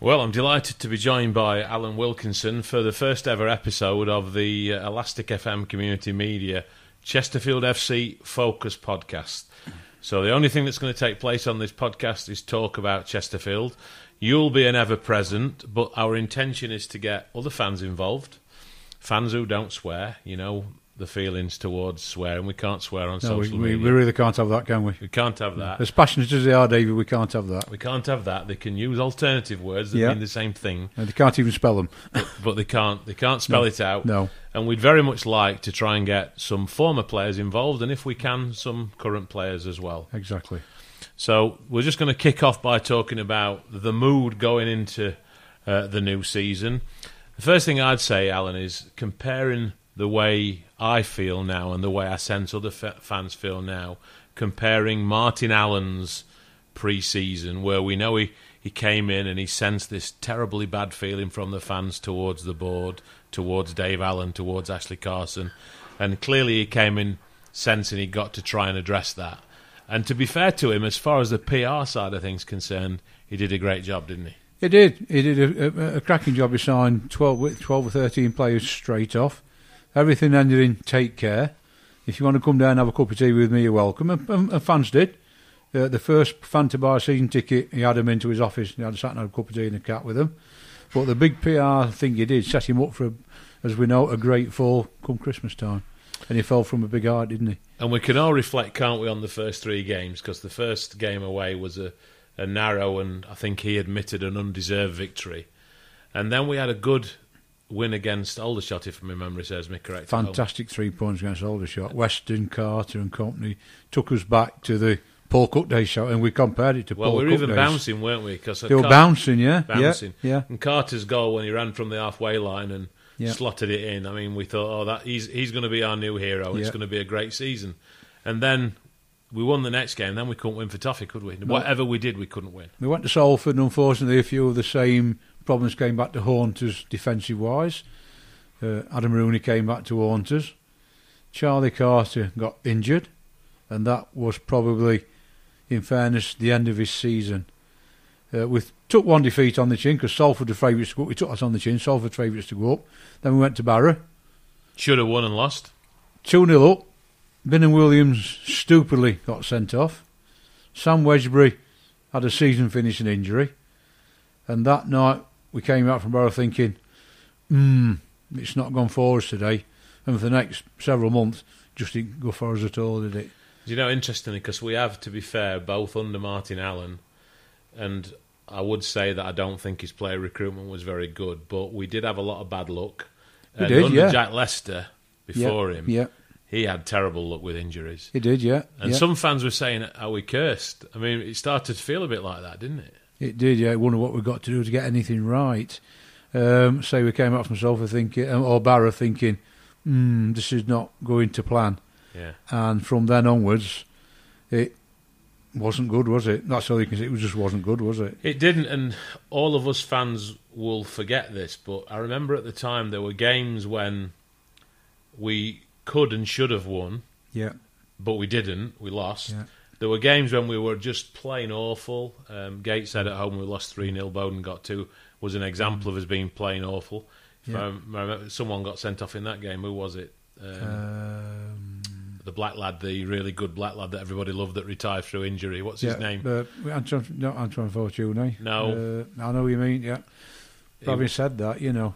Well, I'm delighted to be joined by Alan Wilkinson for the first ever episode of the uh, Elastic FM Community Media Chesterfield FC Focus podcast. So, the only thing that's going to take place on this podcast is talk about Chesterfield. You'll be an ever present, but our intention is to get other fans involved, fans who don't swear, you know, the feelings towards swearing. We can't swear on No, social we, media. we really can't have that, can we? we can't have that. As passionate as they are, David, we can't have that. We can't have that. They can use alternative words that Yeah. mean the same thing, And they can't even spell them. but they can't. They can't spell it out. No. And we'd very much like to try and get some former players involved, and if we can, some current players as well. Exactly. So we're just going to kick off by talking about the mood going into uh, the new season. The first thing I'd say, Alan, is comparing the way I feel now and the way I sense other f- fans feel now, comparing Martin Allen's pre-season, where we know he, he came in and he sensed this terribly bad feeling from the fans towards the board, towards Dave Allen, towards Ashley Carson, and clearly he came in sensing he got to try and address that. And to be fair to him, as far as the PR side of things concerned, he did a great job, didn't he? He did. He did a, a, a cracking job. He signed 12, 12 or 13 players straight off. Everything ended in take care. If you want to come down and have a cup of tea with me, you're welcome. And, and, and fans did. Uh, the first fan to buy a season ticket, he had him into his office. and He had sat and had a cup of tea and a cat with him. But the big PR thing he did set him up for, as we know, a great fall come Christmas time. And he fell from a big height, didn't he? And we can all reflect, can't we, on the first three games? Because the first game away was a, a narrow and I think he admitted an undeserved victory. And then we had a good win against Aldershot, if my memory serves me correct. Fantastic three points against Aldershot. Weston, Carter, and company took us back to the Paul Cook Day show, and we compared it to Well, Paul we were Cook even days. bouncing, weren't we? Cause They were bouncing, yeah, bouncing. yeah, yeah. And Carter's goal when he ran from the halfway line and Yeah. slotted it in. I mean, we thought, oh, that he's he's going to be our new hero. It's going to be a great season. And then we won the next game. Then we couldn't win for Toffee, could we? Whatever we did, we couldn't win. We went to Salford, and unfortunately, a few of the same problems came back to haunt us defensive wise. Uh, Adam Rooney came back to haunt us. Charlie Carter got injured, and that was probably, in fairness, the end of his season. Uh, we took one defeat on the chin because Salford were favourites to go up. We took that on the chin. Salford favourites to go up. Then we went to Barrow. Should have won and lost. 2 0 up. Binnom-Williams stupidly got sent off. Sam Wedgbury had a season finishing injury. And that night we came out from Barrow thinking, hmm, it's not gone for us today. And for the next several months, just didn't go for us at all, did it? You know, interestingly, because we have, to be fair, both under Martin Allen, and I would say that I don't think his player recruitment was very good, but we did have a lot of bad luck. We and did, under yeah. Jack Lester, before yeah, him, Yeah, he had terrible luck with injuries. he did, yeah. And yeah. some fans were saying, "Are we cursed?" I mean, it started to feel a bit like that, didn't it? It did, yeah. I wonder what we've got to do to get anything right. Um, say we came out from Salford thinking, um, or Barrow thinking, hmm, this is not going to plan. Yeah. and from then onwards, it wasn't good, was it? That's all you can say. It just wasn't good, was it? It didn't, and all of us fans will forget this, but I remember at the time there were games when we could and should have won, Yeah, but we didn't. We lost. Yeah. There were games when we were just plain awful. Um, Gateshead at home, we lost 3 0. Boden got two, was an example of us being plain awful. If Yeah. I remember, someone got sent off in that game. Who was it? Um, um, the black lad, the really good black lad that everybody loved that retired through injury. What's his name? Uh, Antoine, no, Antoine Fortune, eh? No. Uh, I know what you mean, yeah. Having said that, you know,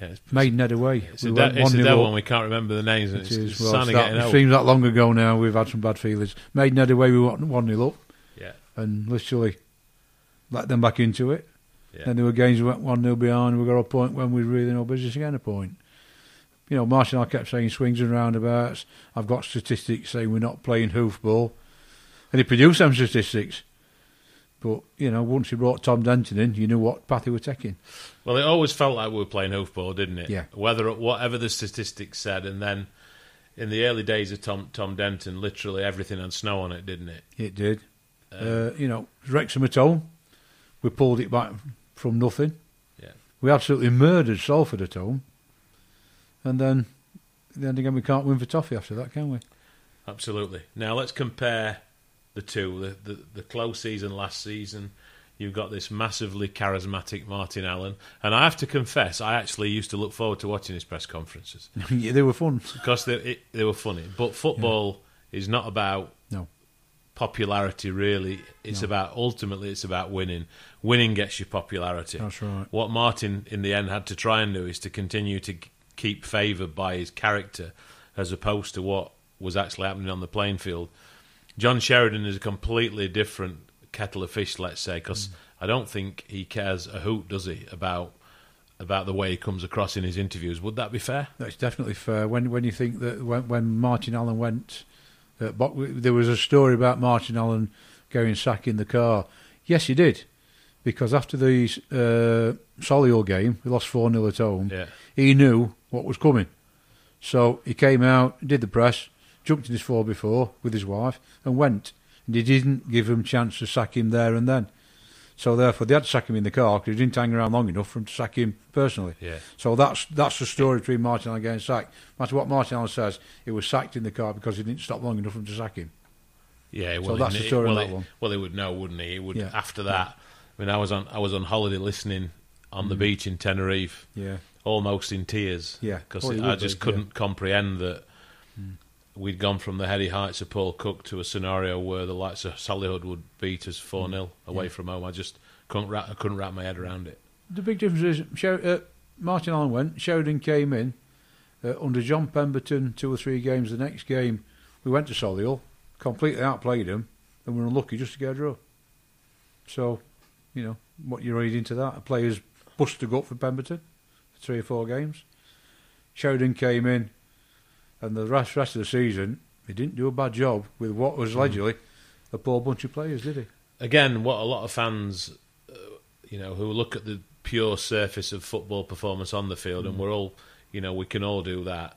Yeah, it's- Maidenhead away. It's we a, de- it's a 1-0 devil we can't remember the names. And It it's, Well, it's that- it seems that long ago now. We've had some bad feelings. Maidenhead away, we went 1 0 up Yeah, and literally let them back into it. yeah. Then there were games we went 1 nil behind. We got a point when we really no business again a point. You know, Martin, I kept saying swings and roundabouts. I've got statistics saying we're not playing hoofball. And he produced them statistics. But, you know, once he brought Tom Denton in, you knew what path he was taking. Well, it always felt like we were playing hoofball, didn't it? Yeah. Whether whatever the statistics said, and then in the early days of Tom Tom Denton, literally everything had snow on it, didn't it? It did. Um, uh, you know, Wrexham at home, we pulled it back from nothing. Yeah. We absolutely murdered Salford at home. And then, then again, we can't win for Toffee after that, can we? Absolutely. Now let's compare the two. The, the the close season last season, You've got this massively charismatic Martin Allen, and I have to confess, I actually used to look forward to watching his press conferences yeah, they were fun. because they it, they were funny. But football is not about No. popularity, really. It's No. about ultimately, it's about winning. Winning gets you popularity. That's right. What Martin in the end had to try and do is to continue to keep favoured by his character, as opposed to what was actually happening on the playing field. John Sheridan is a completely different kettle of fish, let's say, because I don't think he cares a hoot, does he, about about the way he comes across in his interviews. Would that be fair? That's definitely fair. When when you think that when, when Martin Allen went, uh, there was a story about Martin Allen going sack in the car. Yes, he did, because after the uh, Solihull game, we lost four 0 at home. Yeah. He knew what was coming, so he came out, did the press, jumped in his four before with his wife, and went. And he didn't give him chance to sack him there and then. So therefore, they had to sack him in the car because he didn't hang around long enough for him to sack him personally. Yeah. So that's that's the story between Martin Allen getting sacked. No matter what Martin Allen says, he was sacked in the car because he didn't stop long enough for him to sack him. Yeah, well, that's he- the story well, on that one. Well, he would know, wouldn't he? He would Yeah. after that. I mean, I was on I was on holiday listening on the Mm. beach in Tenerife, Yeah, almost in tears. Yeah. because Well, I just be, couldn't comprehend that Mm. We'd gone from the heady heights of Paul Cook to a scenario where the likes of Solihull would beat us four 0 away Mm. Yeah. from home. I just couldn't wrap, I couldn't wrap my head around it. the big difference is Sher- uh, Martin Allen went, Sheridan came in uh, under John Pemberton. Two or three games. The next game, we went to Solihull, completely outplayed him, and we were unlucky just to get a draw. So, you know what you read into that. A player's busted a gut for Pemberton for three or four games. Sheridan came in, and the rest rest of the season, he didn't do a bad job with what was hmm. allegedly a poor bunch of players, did he? again, what a lot of fans, uh, you know, who look at the pure surface of football performance on the field, and hmm. we're all, you know, we can all do that.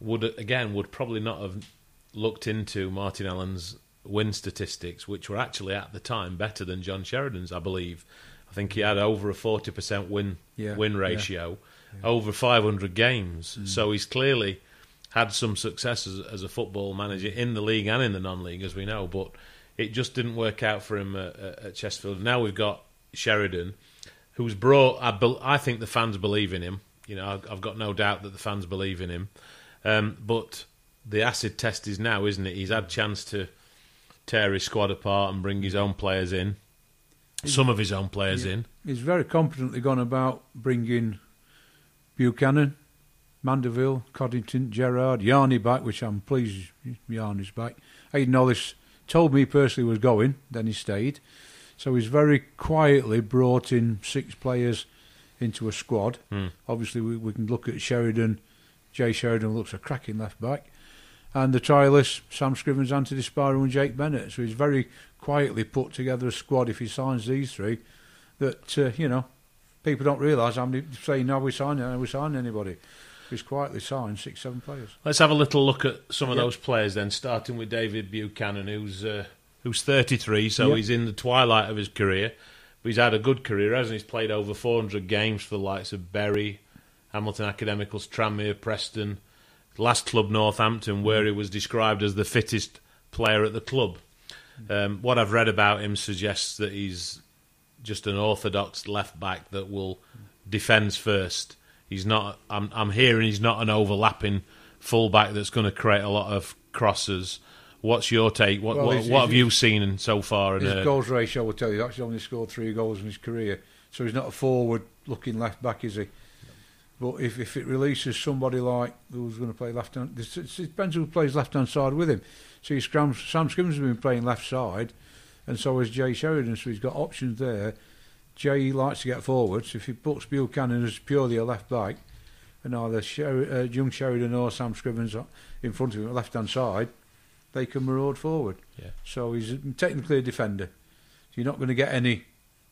Would again would probably not have looked into Martin Allen's win statistics, which were actually at the time better than John Sheridan's, I believe. I think he had over a forty percent win Yeah, win yeah. ratio, over five hundred games. Hmm. So he's clearly had some success as, as a football manager in the league and in the non-league, as we know. But it just didn't work out for him at, at Chesterfield. Now we've got Sheridan, who's brought. I, bel I think the fans believe in him. You know, I've, I've got no doubt that the fans believe in him. Um, but the acid test is now, isn't it? He's had chance to tear his squad apart and bring his own players in, some of his own players Yeah. in. He's very competently gone about bringing Buchanan, Mandeville, Coddington, Gerrard, Yarney back, which I'm pleased Yarney's back. Aidan Hollis told me personally was going, then he stayed. So he's very quietly brought in six players into a squad. Hmm. Obviously, we, we can look at Sheridan. Jay Sheridan looks a cracking left back. And the trialists, Sam Scrivens, Anthony Sparrow, and Jake Bennett. So he's very quietly put together a squad if he signs these three that, uh, you know, people don't realise how many saying, no, we signed, no, we signed anybody. He's quietly signed six, seven players. Let's have a little look at some of Yep. those players then, starting with David Buchanan, who's uh, who's 33, so Yep. he's in the twilight of his career. But he's had a good career, hasn't he? He's played over 400 games for the likes of Bury, Hamilton Academicals, Tranmere, Preston, last club Northampton, where he was described as the fittest player at the club. Um, what I've read about him suggests that he's just an orthodox left back that will defends first. He's not. I'm, I'm hearing he's not an overlapping fullback that's going to create a lot of crosses. What's your take? What Well, what, he's- what have he's- you seen in so far? His uh, goals ratio will tell you that's only scored three goals in his career. So he's not a forward looking left back, is he? But if, if it releases somebody like who's going to play left hand, it it depends who plays left hand side with him. So Scram, Sam Skimmons has been playing left side, and so has Jay Sheridan. So he's got options there. Jay likes to get forward. So if he puts Buchanan as purely a left back, and either Sher- uh, young Sheridan or Sam Scrivens in front of him, left hand side, they can maraud forward. Yeah. So he's technically a defender. So you're not going to get any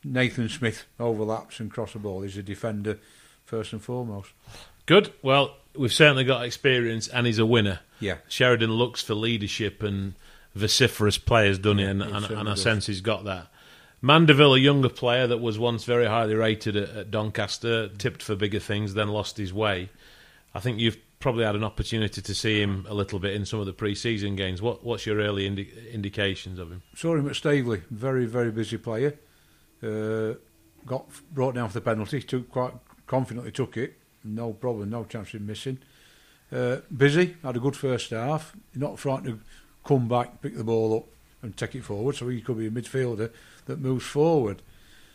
Nathan Smith overlaps and cross the ball. He's a defender first and foremost. good. Well, we've certainly got experience, and he's a winner. Yeah. Sheridan looks for leadership and vociferous players, doesn't he? And, and, and I does. sense he's got that. Mandeville, a younger player that was once very highly rated at, at Doncaster, tipped for bigger things, then lost his way. I think you've probably had an opportunity to see him a little bit in some of the pre-season games. What, what's your early indi- indications of him? Saw him at Staveley. Very, very busy player. Uh, got brought down for the penalty. Took quite confidently took it. No problem. No chance of missing. Uh, busy. Had a good first half. Not frightened to come back, pick the ball up, and take it forward. So he could be a midfielder that moves forward.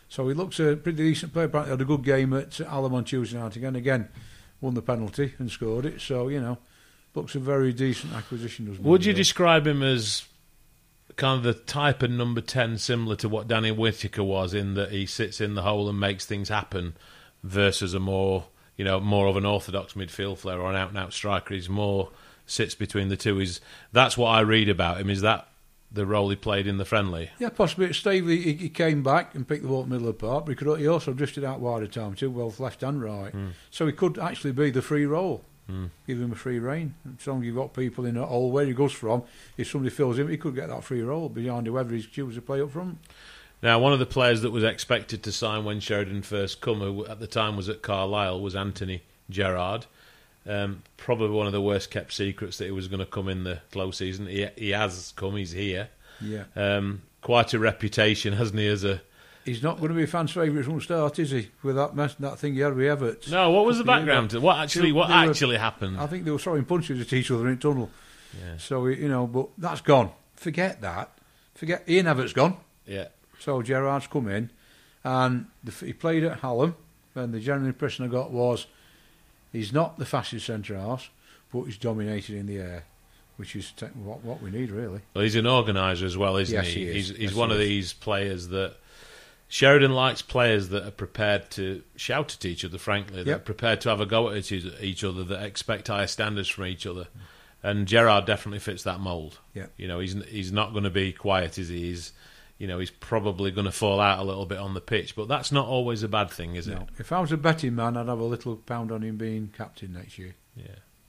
So he looks a pretty decent player. Apparently had a good game at Alum on Tuesday night again. Again, won the penalty and scored it. So you know, looks a very decent acquisition. Doesn't Would you describe him as kind of the type of number 10 similar to what Danny Whitaker was in that he sits in the hole and makes things happen versus a more, you know, more of an orthodox midfield player or an out and out striker. He's more sits between the two. He's, that's what I read about him. Is that the role he played in the friendly? Yeah, possibly. Staveley, he, he came back and picked the ball the middle of the park, but he, could, he also drifted out wide at time too, both left and right. Hmm. So he could actually be the free role. Hmm. Give him a free rein. As long as you've got people in a hole where he goes from, if somebody fills him, he could get that free role behind whoever he's chooses to play up front. Now, one of the players that was expected to sign when Sheridan first come, who at the time was at Carlisle, was Anthony Gerrard. Um, probably one of the worst kept secrets that he was going to come in the close season. He, he has come. He's here. Yeah. Um, quite a reputation, hasn't he? As a He's not going to be a fan's favourite from the start, is he? With that mess, that thing he had with Evatt. no. What was the Couple of years background? to What actually? What were- actually happened? I think they were throwing punches at each other in the tunnel. Yeah. So, you know, but that's gone. Forget that. Forget Ian Evatt's gone. Yeah. So Gerrard's come in, and the, he played at Hallam, and the general impression I got was he's not the fastest centre half, but he's dominated in the air, which is te- what, what we need really. Well, he's an organizer as well, isn't Yes, he? he is. He's he's Yes, one he of these players that Sheridan likes players that are prepared to shout at each other. Frankly, that Yep. are prepared to have a go at each other, that expect higher standards from each other. And Gerrard definitely fits that mould. Yep. You know, he's he's not going to be quiet, is he? He's you know, he's probably going to fall out a little bit on the pitch, but that's not always a bad thing, is it? If I was a betting man, I'd have a little pound on him being captain next year. Yeah.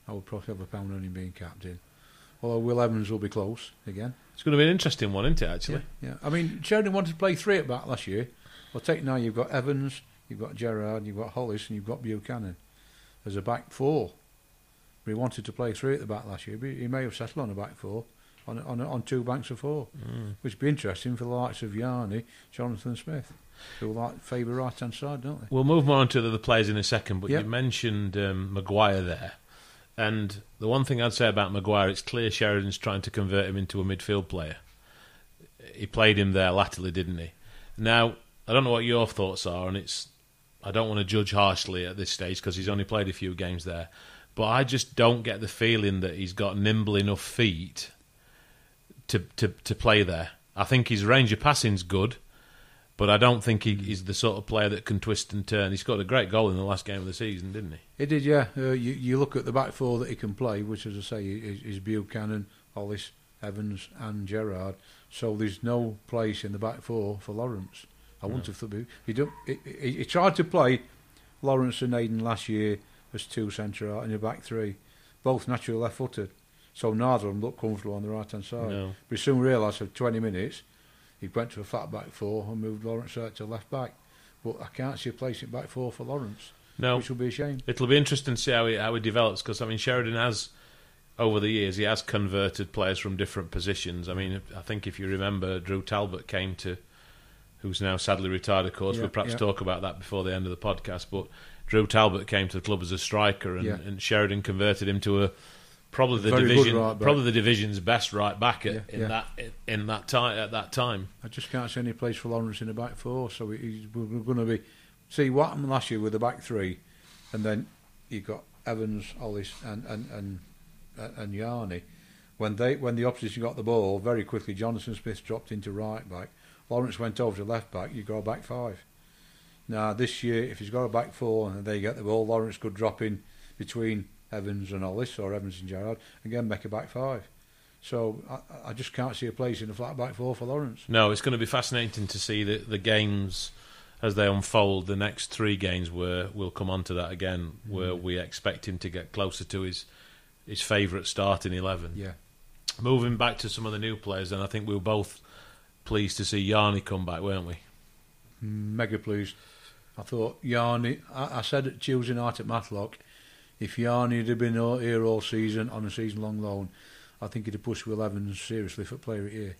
I would probably have a pound on him being captain. Although Will Evans will be close again. It's going to be an interesting one, isn't it? Actually, Yeah, I mean, Sheridan wanted to play three at back last year. Well, take now you've got Evans, you've got Gerrard, you've got Hollis, and you've got Buchanan as a back four. But he wanted to play three at the back last year, but he may have settled on a back four, on on, on two banks of four, which would be interesting for the likes of Yarney, Jonathan Smith, who like favour right hand side, don't they? We'll move more on to the other players in a second, but Yep. you mentioned um, Maguire there. And the one thing I'd say about Maguire, it's clear Sheridan's trying to convert him into a midfield player. He played him there latterly, didn't he? Now, I don't know what your thoughts are, and it's I don't want to judge harshly at this stage because he's only played a few games there. But I just don't get the feeling that he's got nimble enough feet to to, to play there. I think his range of passing's good, but I don't think he, he's the sort of player that can twist and turn. He scored a great goal in the last game of the season, didn't he? He did, yeah. Uh, you, you look at the back four that he can play, which, as I say, is, is Buchanan, Hollis, Evans, and Gerrard. So there's no place in the back four for Laurence. I wouldn't have thought he, don't, he, he, he tried to play Laurence and Aiden last year as two centre out in the back three, both naturally left-footed. So neither of them looked comfortable on the right-hand side. No. But he soon realised for 20 minutes he went to a flat back four and moved Laurence out to left back. But I can't see a place in back four for Laurence, No, which will be a shame. it'll be interesting to see how he how he develops because I mean Sheridan has over the years he has converted players from different positions. I mean I think if you remember Drew Talbot came to who's now sadly retired of course Yeah, we'll perhaps yeah. talk about that before the end of the podcast but Drew Talbot came to the club as a striker and, Yeah. and Sheridan converted him to a probably the Very division right probably the division's best right back at, Yeah, in yeah. that in that time at that time. I just can't see any place for Laurence in the back four. So he's, we're going to be see what happened last year with the back three, and then you got Evans, Hollis, and and and and Yarney. When they when the opposition got the ball, very quickly Jonathan Smith dropped into right back. Laurence went over to left back. You go back five. Now this year, if he's got a back four and they get the ball, Laurence could drop in between Evans and Hollis or Evans and Gerrard again make a back five. So I, I just can't see a place in the flat back four for Laurence. No, it's going to be fascinating to see the, the games as they unfold. The next three games where we'll come on to that again, where Mm. we expect him to get closer to his his favourite starting eleven. Yeah. Moving back to some of the new players, and I think we were both pleased to see Yarney come back, weren't we? mega pleased. I thought Yarney. I, I said it Tuesday night at Matlock. If Yarney had been here all season on a season-long loan, I think he'd have pushed Will Evans seriously for player of the year.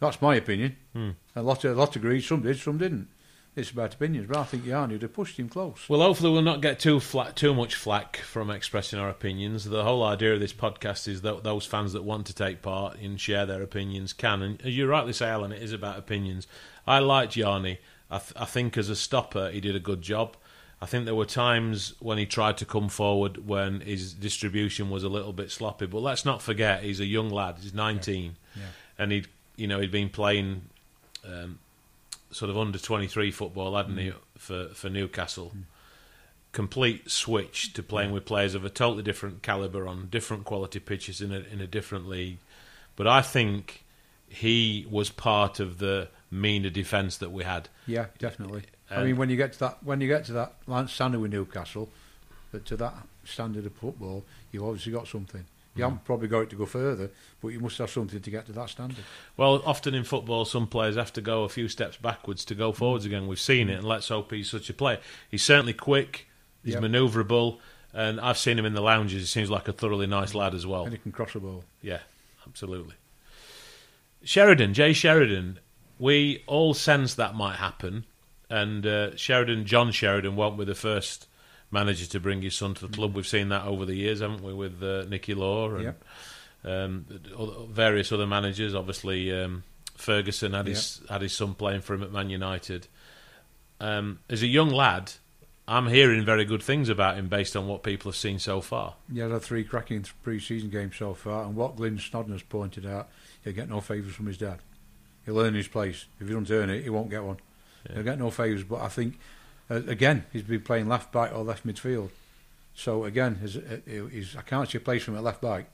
That's my opinion. Hmm. A lot, of, a lot agreed. Some did, some didn't. it's about opinions. But I think Yarney would have pushed him close. Well, hopefully we'll not get too flat, too much flack from expressing our opinions. The whole idea of this podcast is that those fans that want to take part and share their opinions can. And as you rightly say, Alan, it is about opinions. I liked Yarney. I, th- I think as a stopper, he did a good job. I think there were times when he tried to come forward when his distribution was a little bit sloppy. But let's not forget, he's a young lad. He's 19, Yeah. and he'd you know he'd been playing um, sort of under 23 football, hadn't he, for for Newcastle. Complete switch to playing with players of a totally different caliber on different quality pitches in a in a different league. But I think he was part of the meaner defence that we had. Yeah, definitely. I Um, mean, when you get to that, when you get to that line standard with Newcastle, but to that standard of football, you've obviously got something. You haven't probably got it to go further, but you must have something to get to that standard. Well, often in football, some players have to go a few steps backwards to go forwards again. We've seen it, and let's hope he's such a player. He's certainly quick, he's Yep. manoeuvrable, and I've seen him in the lounges. He seems like a thoroughly nice lad as well. And he can cross the ball. Yeah, absolutely. Sheridan, Jay Sheridan, we all sense that might happen, and uh, Sheridan, John Sheridan, won't be the first manager to bring his son to the club. We've seen that over the years, haven't we, with uh, Nicky Law and Yep. um, various other managers. Obviously, um, Ferguson had his had his son playing for him at Man United. Um, as a young lad, I'm hearing very good things about him based on what people have seen so far. He had three cracking pre-season games so far, and what Glynn Snodin has pointed out, he'll get no favours from his dad. He'll earn his place. If he doesn't earn it, he won't get one. He'll get no favours. But I think, uh, again, he's been playing left back or left midfield. So again, his, uh, he's, I can't see a place for him at left back.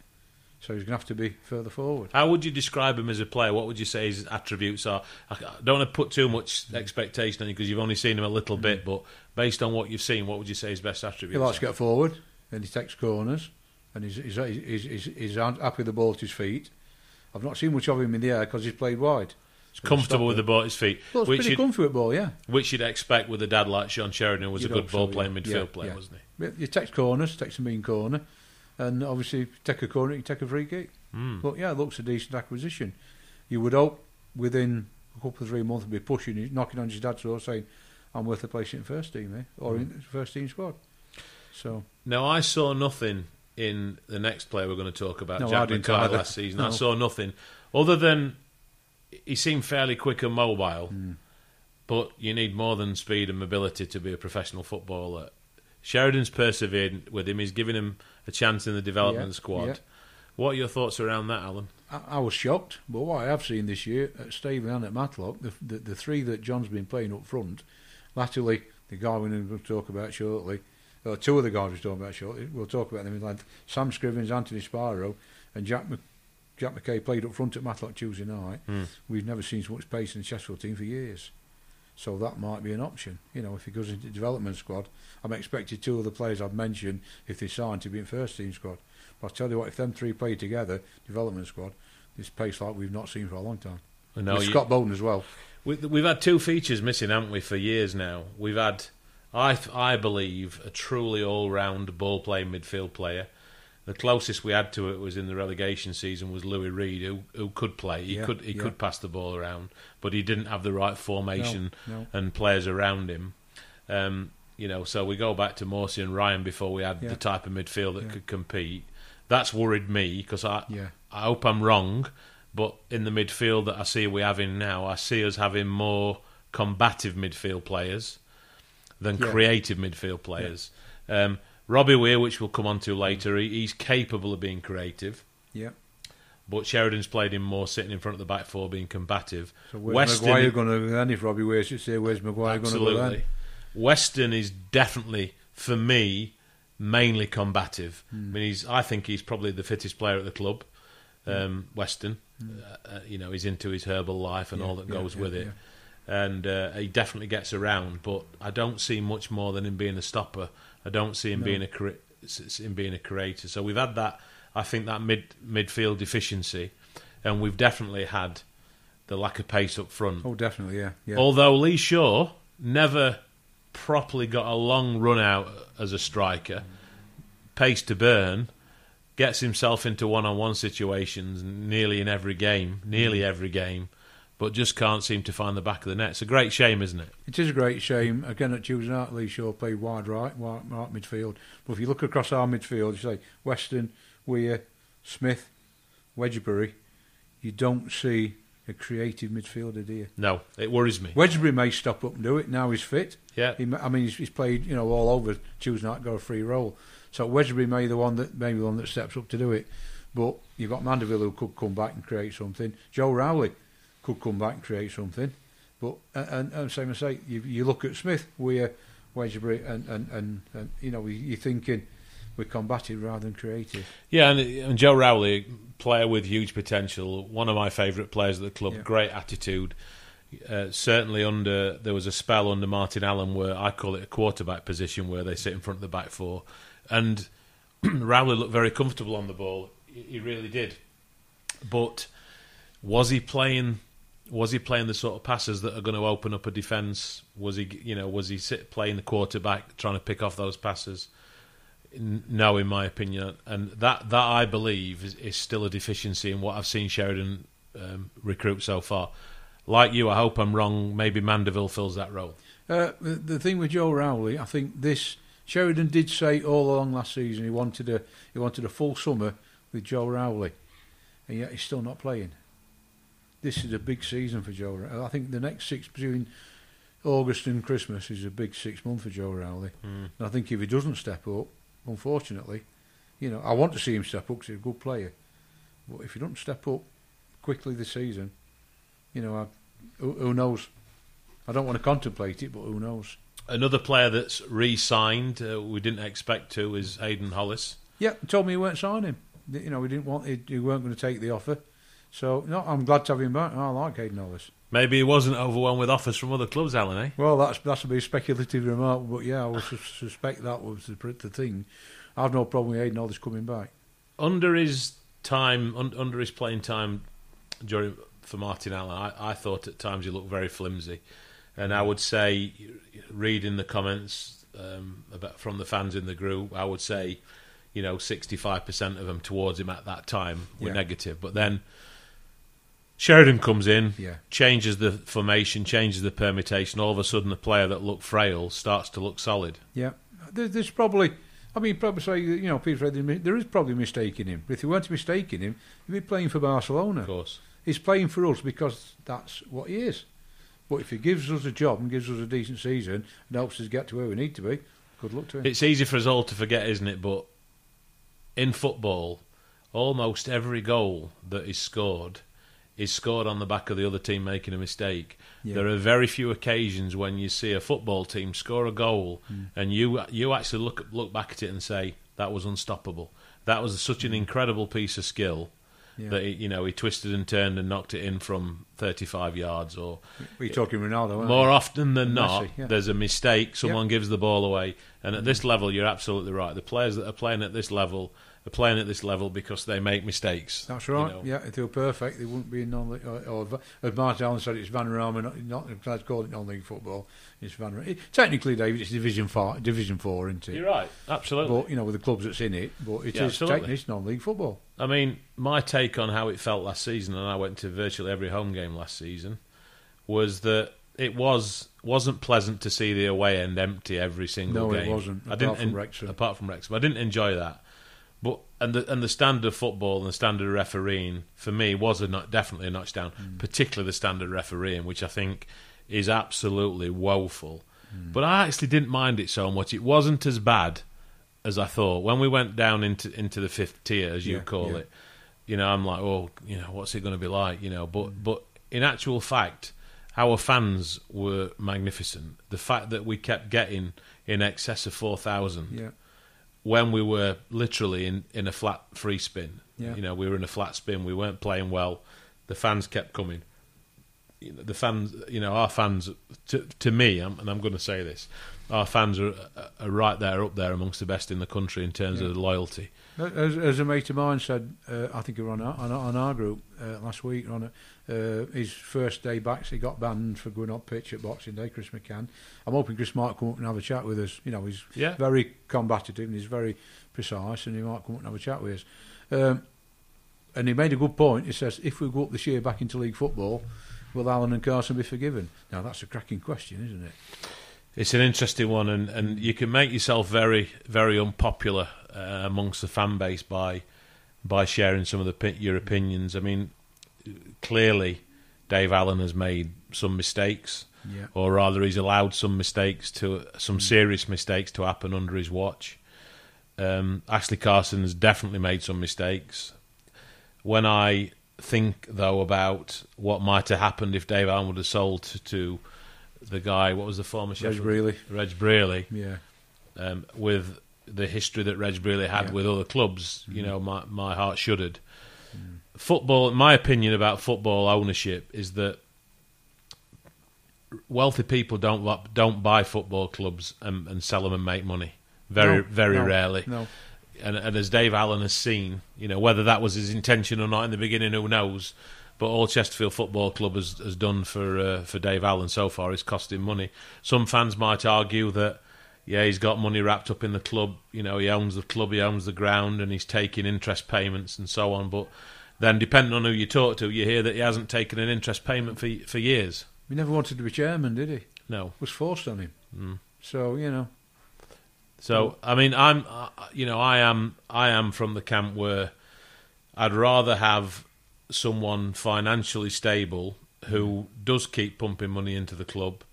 So he's going to have to be further forward. How would you describe him as a player? What would you say his attributes are? I don't want to put too much expectation on you because you've only seen him a little bit, but based on what you've seen, what would you say his best attributes are? He likes to get forward, and he takes corners, and he's, he's, he's, he's, he's happy with the ball at his feet. I've not seen much of him in the air because he's played wide. He's comfortable with the ball at his feet, Well, it's which, pretty you'd, comfy with ball, yeah. which you'd expect with a dad like Sean Sheridan, who was You'd a good hope so, ball playing yeah. midfield Yeah, player, yeah. wasn't he? You take corners, takes a mean corner, and obviously if you take a corner, you take a free kick. Mm. But yeah, it looks a decent acquisition. You would hope within a couple of three months, he'd be pushing, knocking on his dad's door, saying, "I'm worth a place in first team, eh? or in the first team squad." So Now, I saw nothing in the next player we're going to talk about, No, I Jack didn't McKay, either. last season. I saw nothing other than he seemed fairly quick and mobile, Mm. but you need more than speed and mobility to be a professional footballer. Sheridan's persevered with him. He's given him a chance in the development Yeah, squad. yeah. What are your thoughts around that, Alan? I, I was shocked, but what I have seen this year at Staveley and at Matlock, the, the the three that John's been playing up front, latterly the guy we're going to talk about shortly, or two of the guys we're talking about shortly, we'll talk about them in length. Sam Scrivens, Anthony Sparrow, and Jack Mc, Jack McKay played up front at Matlock Tuesday night. Hmm. We've never seen so much pace in the Chesterfield team for years. So that might be an option. You know, if he goes into the development squad, I'm expecting two of the players I've mentioned, if they sign, to be in first team squad. But I'll tell you what, if them three play together, development squad, this pace like we've not seen for a long time. With you- Scott Boden as well. We, we've had two features missing, haven't we, for years now? We've had, I, I believe, a truly all-round ball-playing midfield player. The closest we had to it was in the relegation season was Louis Reed, who who could play. He Yeah, could he yeah. could pass the ball around, but he didn't have the right formation No, no. and players around him. Um, you know, so we go back to Morsy and Ryan before we had Yeah. the type of midfield that could compete. That's worried me because I Yeah. I hope I'm wrong, but in the midfield that I see we having now, I see us having more combative midfield players than creative midfield players. Um, Robbie Weir, which we'll come on to later, he, he's capable of being creative, Yeah. but Sheridan's played him more sitting in front of the back four, being combative. So where's Weston- Maguire going to go? If Robbie Weir should say, where's Maguire going to go Absolutely. Weston is definitely, for me, mainly combative. Hmm. I mean, he's. I think he's probably the fittest player at the club. Um, Weston, uh, uh, you know, he's into his Herbalife and. Yeah, all that yeah, goes yeah, with it, and uh, he definitely gets around. But I don't see much more than him being a stopper. I don't see him No. being a cre- s- s- him being a creator. So we've had that. I think that mid midfield deficiency, and we've definitely had the lack of pace up front. Oh, definitely, yeah. yeah. Although Lee Shaw never properly got a long run out as a striker, pace to burn, gets himself into one on one situations nearly in every game, nearly mm. every game. But just can't seem to find the back of the net. It's a great shame, isn't it? It is a great shame. Again, at Tuesday night, Lee Shaw played wide right, wide, right midfield. But if you look across our midfield, you say Weston, Weir, Smith, Wedgbury, you don't see a creative midfielder, do you? No, it worries me. Wedgbury may stop up and do it. Now he's fit. Yeah, He, I mean, he's, he's played, you know, all over Tuesday night, got a free role. So Wedgbury may be the one that maybe the one that steps up to do it. But you've got Mandeville who could come back and create something. Joe Rowley could come back and create something. But and, and same as I say, you, you look at Smith, Weir, Wedgbury, and, and, and, and you know you're thinking we're combative rather than creative. yeah, and, and Joe Rowley, player with huge potential, one of my favourite players at the club. Yeah. Great attitude. Uh, certainly under there was a spell under Martin Allen where I call it a quarterback position where they sit in front of the back four, and Rowley looked very comfortable on the ball. He really did. But was he playing? Was he playing the sort of passes that are going to open up a defence? Was he, you know, was he sit, playing the quarterback, trying to pick off those passes? No, in my opinion, and that that I believe is, is still a deficiency in what I've seen Sheridan um, recruit so far. Like you, I hope I'm wrong. Maybe Mandeville fills that role. Uh, the, the thing with Joe Rowley, I think this Sheridan did say all along last season he wanted a he wanted a full summer with Joe Rowley, and yet he's still not playing. This is a big season for Joe. Rowley. I think the next six between August and Christmas is a big six months for Joe Rowley. Mm. And I think if he doesn't step up, unfortunately, you know, I want to see him step up because he's a good player. But if he doesn't step up quickly this season, you know, I, who, who knows? I don't want to contemplate it, but who knows? Another player that's re-signed, uh, we didn't expect to, is Aidan Hollis. Yeah, told me he weren't signing. You know, we didn't want he, he weren't going to take the offer. So no, I'm glad to have him back. I like Haydn Hollis. Maybe he wasn't overwhelmed with offers from other clubs, Alan. Eh? Well, that's that's a bit speculative remark, but yeah, I would sus- suspect that was the, the thing. I've no problem with Haydn Hollis coming back. Under his time, un, under his playing time during for Martin Allen, I, I thought at times he looked very flimsy, and I would say, reading the comments um, about from the fans in the group, I would say, you know, sixty-five percent of them towards him at that time were Yeah. negative. But then Sheridan comes in, Yeah, changes the formation, changes the permutation. All of a sudden, the player that looked frail starts to look solid. yeah. There, there's probably, I mean, probably say you know, Peter, there is probably a mistake in him. But if he weren't mistaken him, he'd be playing for Barcelona. Of course. He's playing for us because that's what he is. But if he gives us a job and gives us a decent season and helps us get to where we need to be, good luck to him. It's easy for us all to forget, isn't it? But in football, almost every goal that is scored is scored on the back of the other team making a mistake. Yeah. There are very few occasions when you see a football team score a goal Mm. and you you actually look look back at it and say that was unstoppable. That was such an incredible piece of skill Yeah. that he, you know he twisted and turned and knocked it in from 35 yards or We're talking Ronaldo, aren't more we? often than Messi, not, yeah. there's a mistake. Someone gives the ball away, and at this level, you're absolutely right. The players that are playing at this level are playing at this level because they make mistakes. That's you right. know. Yeah, if they were perfect, they wouldn't be in non-league. Uh, or, or as Martin Allen said, it's Vanarama. Not, not let's call it non-league football. It's Van. It, technically, David, it's Division Four. Division Four, isn't it? You're right, absolutely. But you know, with the clubs that's in it, but it is Yeah, absolutely. technically it's non-league football. I mean, my take on how it felt last season, and I went to virtually every home game last season, was that it was wasn't pleasant to see the away end empty every single game. No, it wasn't, I apart didn't from en- Wrexham. Apart from Wrexham, I didn't enjoy that. But and the and the standard of football and the standard of refereeing for me was a not, definitely a notch down, Hmm. particularly the standard refereeing, which I think is absolutely woeful. Hmm. But I actually didn't mind it so much. It wasn't as bad as I thought when we went down into into the fifth tier, as you Yeah, call yeah. it. You know, I'm like, oh, you know, what's it going to be like? You know, but but in actual fact, our fans were magnificent. The fact that we kept getting in excess of four thousand Yeah, when we were literally in, in a flat free spin. Yeah. You know, we were in a flat spin. We weren't playing well. The fans kept coming. The fans, you know, our fans. To, to me, um, and I'm going to say this, our fans are, are right there, up there amongst the best in the country in terms Yeah. of loyalty. as, as a mate of mine said, uh, I think we were on our, on our, on our group uh, last week. On a, uh, his first day back, so he got banned for going up pitch at Boxing Day. Chris McCann. I'm hoping Chris might come up and have a chat with us. You know, he's Yeah, very combative and he's very precise, and he might come up and have a chat with us. Um, and he made a good point. He says if we go up this year back into league football, will Allen and Carson be forgiven? Now that's a cracking question, isn't it? It's an interesting one, and, and you can make yourself very, very unpopular uh, amongst the fan base by by sharing some of the your opinions. I mean, clearly, Dave Allen has made some mistakes, Yeah. or rather, he's allowed some mistakes to some serious mistakes to happen under his watch. Um, Ashley Carson has definitely made some mistakes. When I think though about what might have happened if Dave Allen would have sold to, the guy, what was the former Reg Brealey. Reg Brealey, Yeah. um, with the history that Reg Brealey had Yeah. with other clubs, you know, my my heart shuddered. Football, my opinion about football ownership is that wealthy people don't don't buy football clubs and, and sell them and make money. Very No, very no, rarely. No. And, and as Dave Allen has seen, you know, whether that was his intention or not in the beginning, who knows? But all Chesterfield Football Club has, has done for uh, for Dave Allen so far is cost him money. Some fans might argue that, yeah, he's got money wrapped up in the club. You know, he owns the club, he owns the ground, and he's taking interest payments and so on. But then, depending on who you talk to, you hear that he hasn't taken an interest payment for for years. He never wanted to be chairman, did he? No. was forced on him. Mm. So you know, So I mean, I'm uh, you know I am I am from the camp where I'd rather have someone financially stable who does keep pumping money into the club,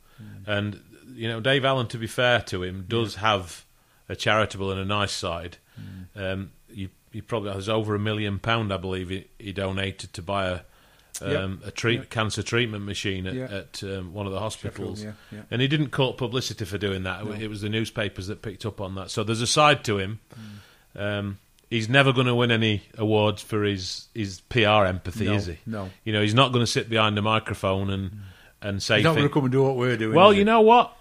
and you know Dave Allen, to be fair to him, does have a charitable and a nice side. Um, he, he probably has over a million pound, I believe, he, he donated to buy a um, a treat, Yep. cancer treatment machine at, Yeah. at um, one of the hospitals. Sheffield, yeah. And he didn't court publicity for doing that. No. It was the newspapers that picked up on that. So there's a side to him. Mm. Um, he's never going to win any awards for his, his PR empathy, no, is he? No, You know, he's not going to sit behind a microphone and and say. he's not going to come and do what we're doing. well, you know what?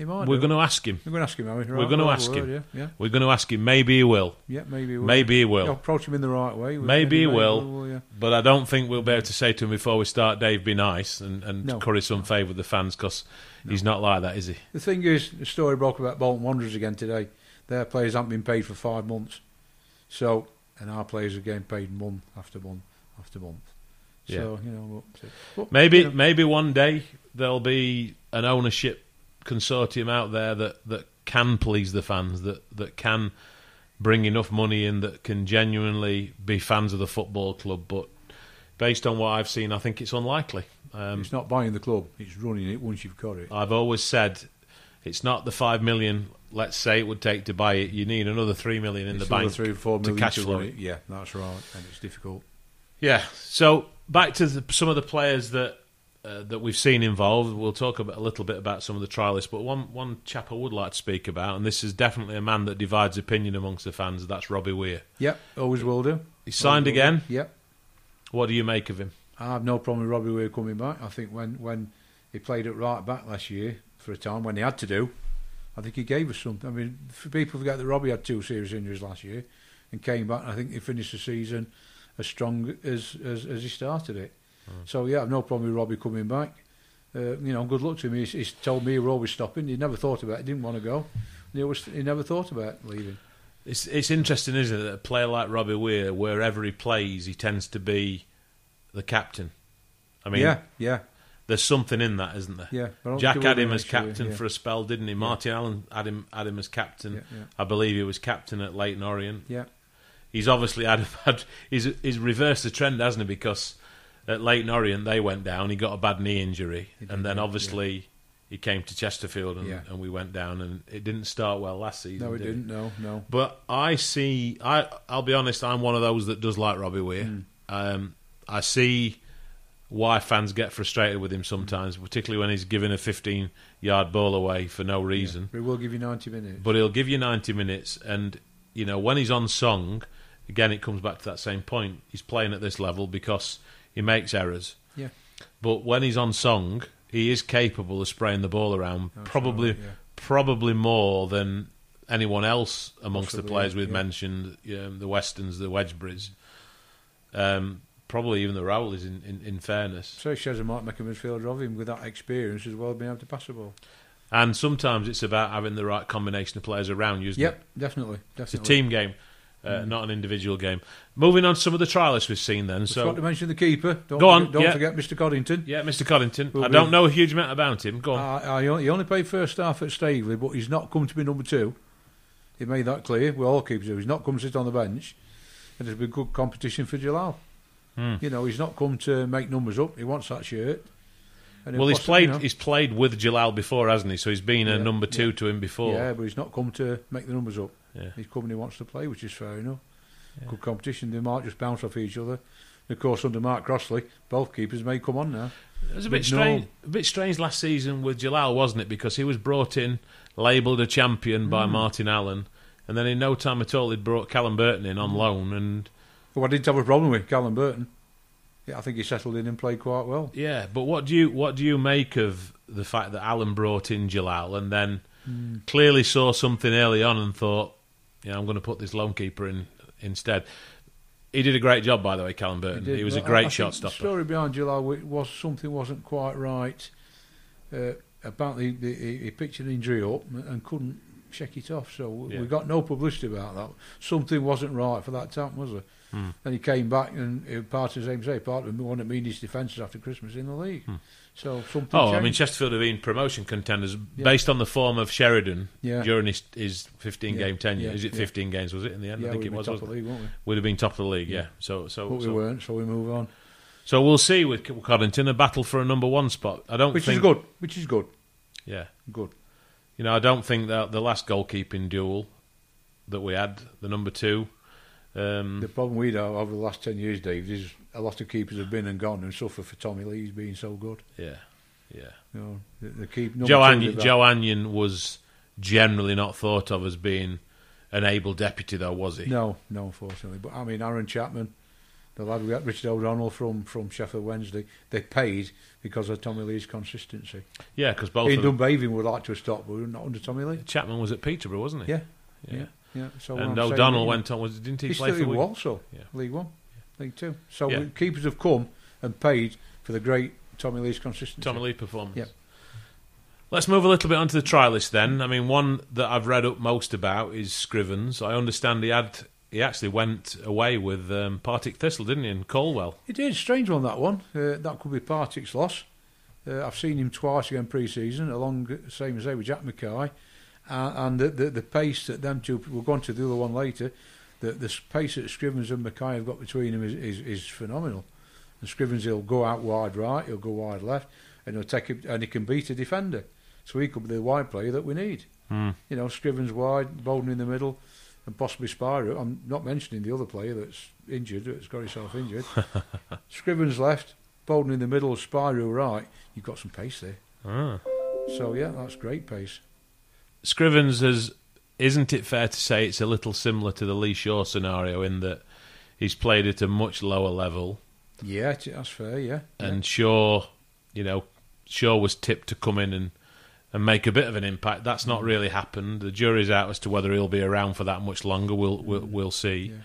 He might. We're do. going to ask him. We're going to ask him. Are we? We're going to right, ask right, him. Yeah, yeah, We're going to ask him. Maybe he will. yeah. Maybe. We'll, Maybe he will. Yeah, approach him in the right way. Maybe he will. yeah. But I don't think we'll be able to say to him before we start, Dave, be nice and, and No. curry some favour with the fans because he's not like that, is he? The thing is, the story broke about Bolton Wanderers again today. Their players haven't been paid for five months. So, and our players are getting paid month after month after month. So, you know, Maybe you know, maybe one day there'll be an ownership consortium out there that, that can please the fans, that, that can bring enough money in that can genuinely be fans of the football club. But based on what I've seen, I think it's unlikely. Um, it's not buying the club; it's running it once you've got it. I've always said it's not the five million. Let's say it would take to buy it. You need another three million in It's the bank three or four to cash flow it. Yeah, that's right, and it's difficult. Yeah. So back to the, some of the players that uh, that we've seen involved. We'll talk about, a little bit about some of the trialists, but one one chap I would like to speak about, and this is definitely a man that divides opinion amongst the fans. That's Robbie Weir. Yep, always will do. He signed Always again. Yep, What do you make of him? I have no problem with Robbie Weir coming back. I think when when he played at right back last year for a time when he had to do, I think he gave us something. I mean, for people forget that Robbie had two serious injuries last year and came back. And I think he finished the season as strong as as, as he started it. So yeah, I've no problem with Robbie coming back. Uh, you know, good luck to him. He's, he's told me we're always stopping. He never thought about it. He didn't want to go. He always he never thought about leaving. It's it's interesting, isn't it? That a player like Robbie Weir, wherever he plays, he tends to be the captain. I mean, yeah, yeah, there's something in that, isn't there? yeah. But I don't Jack had him as captain yeah. for a spell, didn't he? Martin Allen had him had him as captain. Yeah, yeah. I believe he was captain at Leyton Orient. Yeah, He's obviously had, had he's, he's reversed the trend, hasn't he? Because at Leyton Orient they went down. He got a bad knee injury, and then yeah, obviously he came to Chesterfield, and, Yeah. and we went down, and it didn't start well last season. no, it did didn't. No, no. But I see. I I'll be honest. I'm one of those that does like Robbie Weir. Mm. Um, I see why fans get frustrated with him sometimes, Mm. particularly when he's giving a 15 yard ball away for no reason. We will give you 90 minutes. But he'll give you 90 minutes, and you know when he's on song, again it comes back to that same point. He's playing at this level because he makes errors. Yeah. But when he's on song, he is capable of spraying the ball around, That's probably right, yeah. probably more than anyone else amongst the players we've yeah. mentioned, um, the Westons, the Wedgburys, um, probably even the Rowleys. In, in, in fairness, So Shazza might make a midfielder of him with that experience as well, being able to pass the ball. and sometimes it's about having the right combination of players around you. Isn't it? Yep, definitely, It's a team game. Uh, not an individual game. Moving on to some of the trialists we've seen then. So, So, to mention the keeper. Don't Go on, forget, Don't yeah. forget Mr. Coddington. yeah, Mr. Coddington. Well, I don't know a huge amount about him. Go on. I, he only played first half at Staveley, but he's not come to be number two. He made that clear. We all keepers do. He's not come to sit on the bench. And there's been good competition for Jalal. Hmm. You know, he's not come to make numbers up. He wants that shirt. Well, he's played. you know, He's played with Jalal before, hasn't he? So he's been a number two yeah. to him before. Yeah, but he's not come to make the numbers up. Yeah. And he wants to play, which is fair enough. Yeah. Good competition. They might just bounce off each other. And of course, under Mark Crossley, both keepers may come on now. It was a bit strange. A bit strange last season with Jalal, wasn't it? Because he was brought in, labelled a champion by Hmm. Martin Allen, and then in no time at all, he'd brought Callum Burton in on loan, and But I didn't have a problem with Callum Burton. Yeah, I think he settled in and played quite well. yeah. But what do you what do you make of the fact that Allen brought in Jalal and then Hmm. clearly saw something early on and thought, yeah, I'm going to put this lone keeper in instead. He did a great job, by the way, Callum Burton. He, did, was a great I, shot think The story behind July was something wasn't quite right uh, about the, the he, he picked an injury up and couldn't check it off. So we, Yeah. we got no publicity about that. Something wasn't right for that time, was there? Hmm. And he came back and it part of the same say part of one of the meanest defences after Christmas in the league. Hmm. So something. Oh, I mean, Chesterfield have been promotion contenders Yeah. based on the form of Sheridan Yeah. during his, his 15 Yeah, game tenure. Is it yeah. 15 games? Was it in the end? yeah, I think it was. top of the league, won't we? Would have been top of the league. Yeah. Yeah. So so But we so, weren't, so we move on. so we'll see with Coddington a battle for a number one spot. I don't Which think. is good. Which is good. Yeah. Good. You know, I don't think that the last goalkeeping duel that we had, the number two. Um, The problem we have over the last 10 years, Dave, is a lot of keepers have been and gone and suffer for Tommy Lee's being so good. yeah, yeah. You know, the, the keep, Joe, Anyon. Joe Anyon was generally not thought of as being an able deputy, though, was he? No, no, unfortunately. But I mean, Aaron Chapman, the lad we got, Richard O'Donnell from, from Sheffield Wednesday, they paid because of Tommy Lee's consistency. Yeah, because both Ian Dunbavin would like to have stopped, but not under Tommy Lee. Chapman was at Peterborough, wasn't he? Yeah, yeah. yeah. Yeah. So and O'Donnell went on. Was didn't he He's play for Wigan? Walsall, Yeah. League One, League Two. So Yeah. keepers have come and paid for the great Tommy Lee's consistency. Tommy Lee performance. Yeah. Let's move a little bit onto the try list then. I mean, one that I've read up most about is Scrivens. I understand he had he actually went away with um, Partick Thistle, didn't he, in Colwell? It is strange one that one. Uh, that could be Partick's loss. Uh, I've seen him twice again pre-season, along same as they with Jack Mackay, uh, and the, the the pace that them two we'll go on to the other one later. The the pace that Scrivens and Mackay have got between them is, is, is phenomenal. And Scrivens he'll go out wide right, he'll go wide left, and he'll take it, and he can beat a defender. So he could be the wide player that we need. Hmm. You know, Scrivens wide, Boden in the middle, and possibly Spyro. I'm not mentioning the other player that's injured, that's got himself injured. Scrivens left, Boden in the middle, Spyro right. You've got some pace there. Ah. So yeah, that's great pace. Scrivens has, isn't it fair to say it's a little similar to the Lee Shaw scenario in that he's played at a much lower level, Yeah, that's fair. Yeah, and Shaw, you know, Shaw was tipped to come in and and make a bit of an impact. That's not really happened. The jury's out as to whether he'll be around for that much longer. We'll we'll, we'll see. Yeah.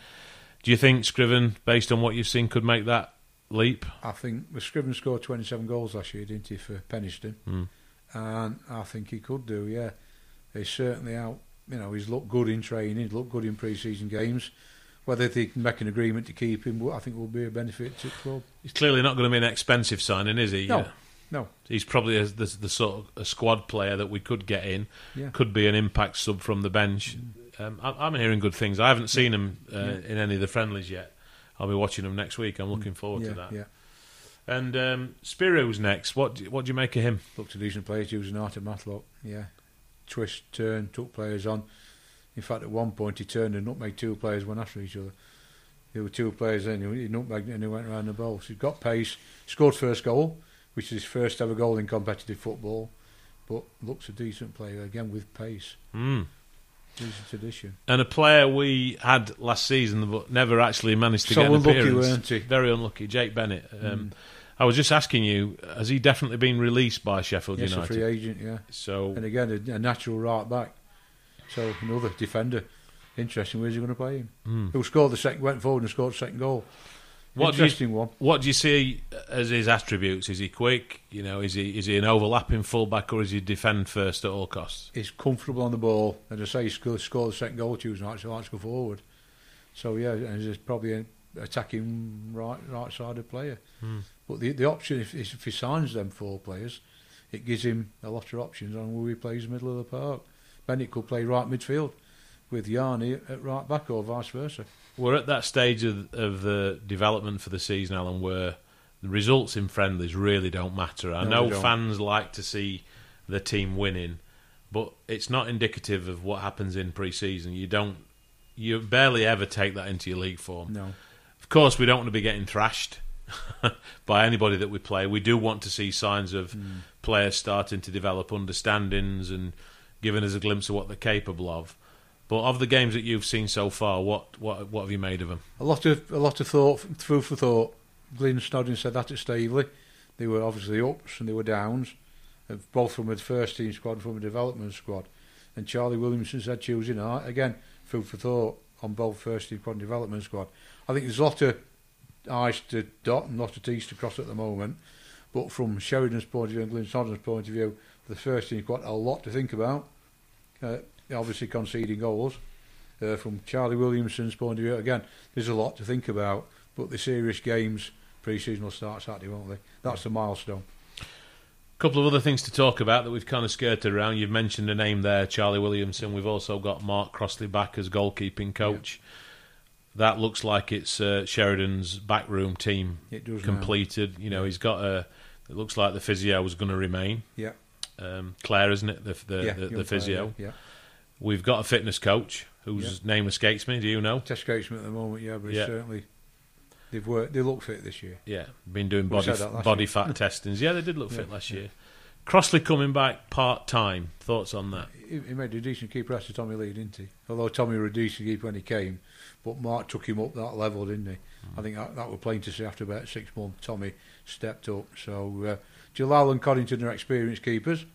Do you think Scriven, based on what you've seen, could make that leap? I think well, Scrivens scored 27 goals last year, didn't he, for Penistone? Mm. And I think he could do. Yeah, he's certainly out. You know, he's looked good in training, he's looked good in pre-season games. Whether they can make an agreement to keep him, I think will be a benefit to the club. He's clearly not going to be an expensive signing, is he? No. Yeah. No, He's probably a, the, the sort of a squad player that we could get in. yeah, Could be an impact sub from the bench. Um, I, I'm hearing good things. I haven't seen him uh, Yeah. in any of the friendlies yet. I'll be watching him next week. I'm looking forward yeah, to that. yeah. And um, Spiro's next. What do, what do you make of him? Looked a decent player. He was an art at Matlock. Yeah, twist, turn, took players on. In fact, at one point he turned and nutmegged two players one after each other. There were two players in. He nutmegged and he went around the ball. So he's got pace. Scored first goal, which is his first ever goal in competitive football. But looks a decent player again with pace. Mm. Decent addition. And a player we had last season but never actually managed to So get an unlucky, appearance. he? Very unlucky. Jake Bennett. Um, Mm. I was just asking you, has he definitely been released by Sheffield Yes, a United? free agent. Yeah, So and again a, a natural right back. So another defender. Interesting. Where's he going to play him? mm. Who scored the second? Went forward and scored the second goal. What do you- Interesting one. What do you see as his attributes? Is he quick? You know, is he is he an overlapping fullback or is he defend first at all costs? He's comfortable on the ball, and I say he scored, scored the second goal Tuesday night, so he likes to go forward. So yeah, and he's probably an attacking right right sided player. Hmm. But the the option if if he signs them four players, it gives him a lot of options on where he plays middle of the park. Bennett could play right midfield with Yarney at right back or vice versa. We're at that stage of, of the development for the season, Alan, where the results in friendlies really don't matter. I No, know fans like to see the team winning, but it's not indicative of what happens in pre-season. You don't, you barely ever take that into your league form. No, Of course, we don't want to be getting thrashed by anybody that we play. We do want to see signs of Hmm. players starting to develop understandings and giving us a glimpse of what they're capable of. But of the games that you've seen so far, what what what have you made of them? a lot of a lot of thought, food for thought. Glynn Snodin said that at Staveley. They were obviously ups and they were downs, uh, both from a first team squad and from a development squad. And Charlie Williamson said Tuesday night again, food for thought on both first team squad and development squad. I think there's a lot of I's to dot and a lot of T's to cross at the moment. But from Sheridan's point of view and Glynn Snodin's point of view, the first team's got a lot to think about. Uh, obviously conceding goals. Uh, from Charlie Williamson's point of view, again, there's a lot to think about. But the serious games pre-season will start Saturday, won't they? That's the milestone. A couple of other things to talk about that we've kind of skirted around. You've mentioned a name there, Charlie Williamson. We've also got Mark Crossley back as goalkeeping coach. That looks like it's uh, Sheridan's backroom team It does now. completed. You know, he's got a. It looks like the physio was going to remain. Yeah. Um, Claire, isn't it? The the, yeah, the, the player, physio. Yeah. We've got a fitness coach whose name escapes me. Do you know? Test coachman at the moment, yeah, but Yeah. certainly they've worked. They look fit this year. Yeah, been doing body said that last body year. fat testings. Yeah, they did look fit last yeah. year. Crossley coming back part time. Thoughts on that? He, he made a decent keeper after Tommy Lee, didn't he? Although Tommy was a decent keeper when he came, but Mark took him up that level, didn't he? Hmm. I think that, that was plain to see after about six months. Tommy stepped up. So uh, Jalal and Coddington are experienced keepers,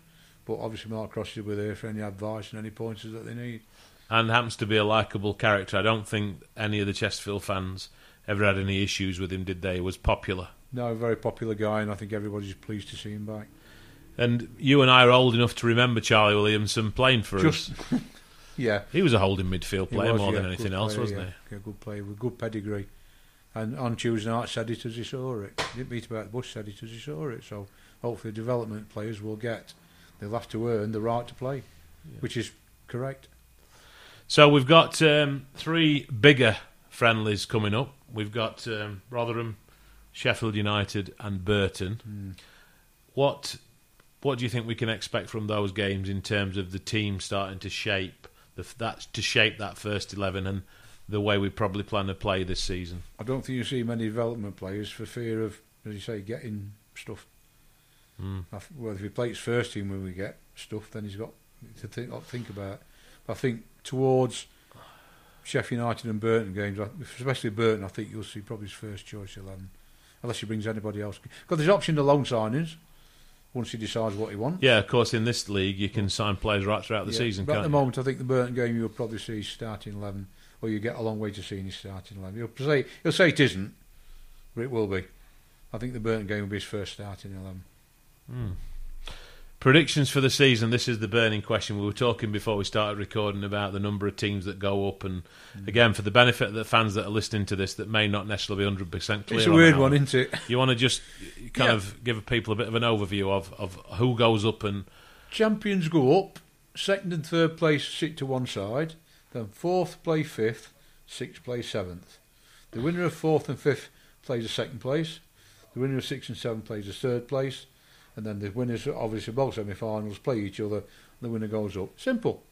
but obviously Mark Cross Crossley were there for any advice and any pointers that they need. and happens to be a likable character. I don't think any of the Chesterfield fans ever had any issues with him, did they? He was popular. No, a very popular guy, and I think everybody's pleased to see him back. And you and I are old enough to remember Charlie Williamson playing for Just- us. Yeah, He was a holding midfield player was, more yeah, than anything else, player, wasn't yeah. Yeah, good player with good pedigree. And on Tuesday night, said it as he saw it. Didn't beat about the bush, said it as he saw it. So hopefully, development players will get. They'll have to earn the right to play, which is correct. So we've got um, three bigger friendlies coming up. We've got um, Rotherham, Sheffield United, and Burton. Hmm. What what do you think we can expect from those games in terms of the team starting to shape the, that to shape that first eleven and the way we probably plan to play this season? I don't think you see many development players for fear of, as you say, getting stuff. Mm. Well, if he plays first team when we get stuff, then he's got to think, think about. But I think towards Sheffield United and Burton games, especially Burton, I think you'll see probably his first choice eleven, unless he brings anybody else. Because there's option to loan signings once he decides what he wants. Yeah, of course. In this league, you can sign players right throughout the Yeah, season. But at the you? moment, I think the Burton game you'll probably see starting eleven, or you get a long way to seeing his starting eleven. He'll say he'll say it isn't, but it will be. I think the Burton game will be his first starting eleven. Hmm. Predictions for the season. This is the burning question. We were talking before we started recording about the number of teams that go up, and Mm. again, for the benefit of the fans that are listening to this that may not necessarily be hundred percent clear. It's a on weird one, isn't it? You want to just kind Yeah. of give people a bit of an overview of, of who goes up and Champions go up, second and third place sit to one side, then fourth play fifth, sixth play seventh. The winner of fourth and fifth plays a second place, the winner of sixth and seventh plays a third place, and then the winners, obviously both semi finals, play each other, the winner goes up. Simple.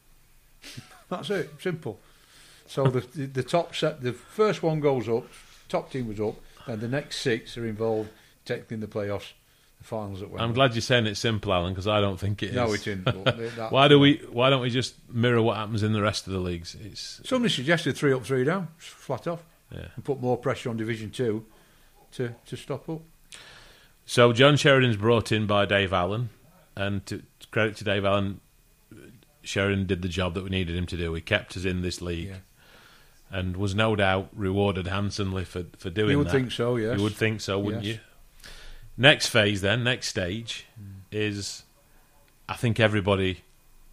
That's it, simple. So the, the the top set, the first one goes up, top team was up, and the next six are involved technically in the playoffs, the finals at Wembley. I'm glad you're saying it's simple, Alan, because I don't think it is. No, it isn't. Why do we? Why don't we just mirror what happens in the rest of the leagues? It's Somebody suggested three up, three down, flat off, yeah. and put more pressure on Division Two to, to stop up. So John Sheridan's brought in by Dave Allen, and to credit to Dave Allen, Sheridan did the job that we needed him to do. He kept us in this league, Yeah. and was no doubt rewarded handsomely for for doing that. You would that. think so, yes. You would think so, wouldn't Yes. you? Next phase, then, next stage is, I think everybody,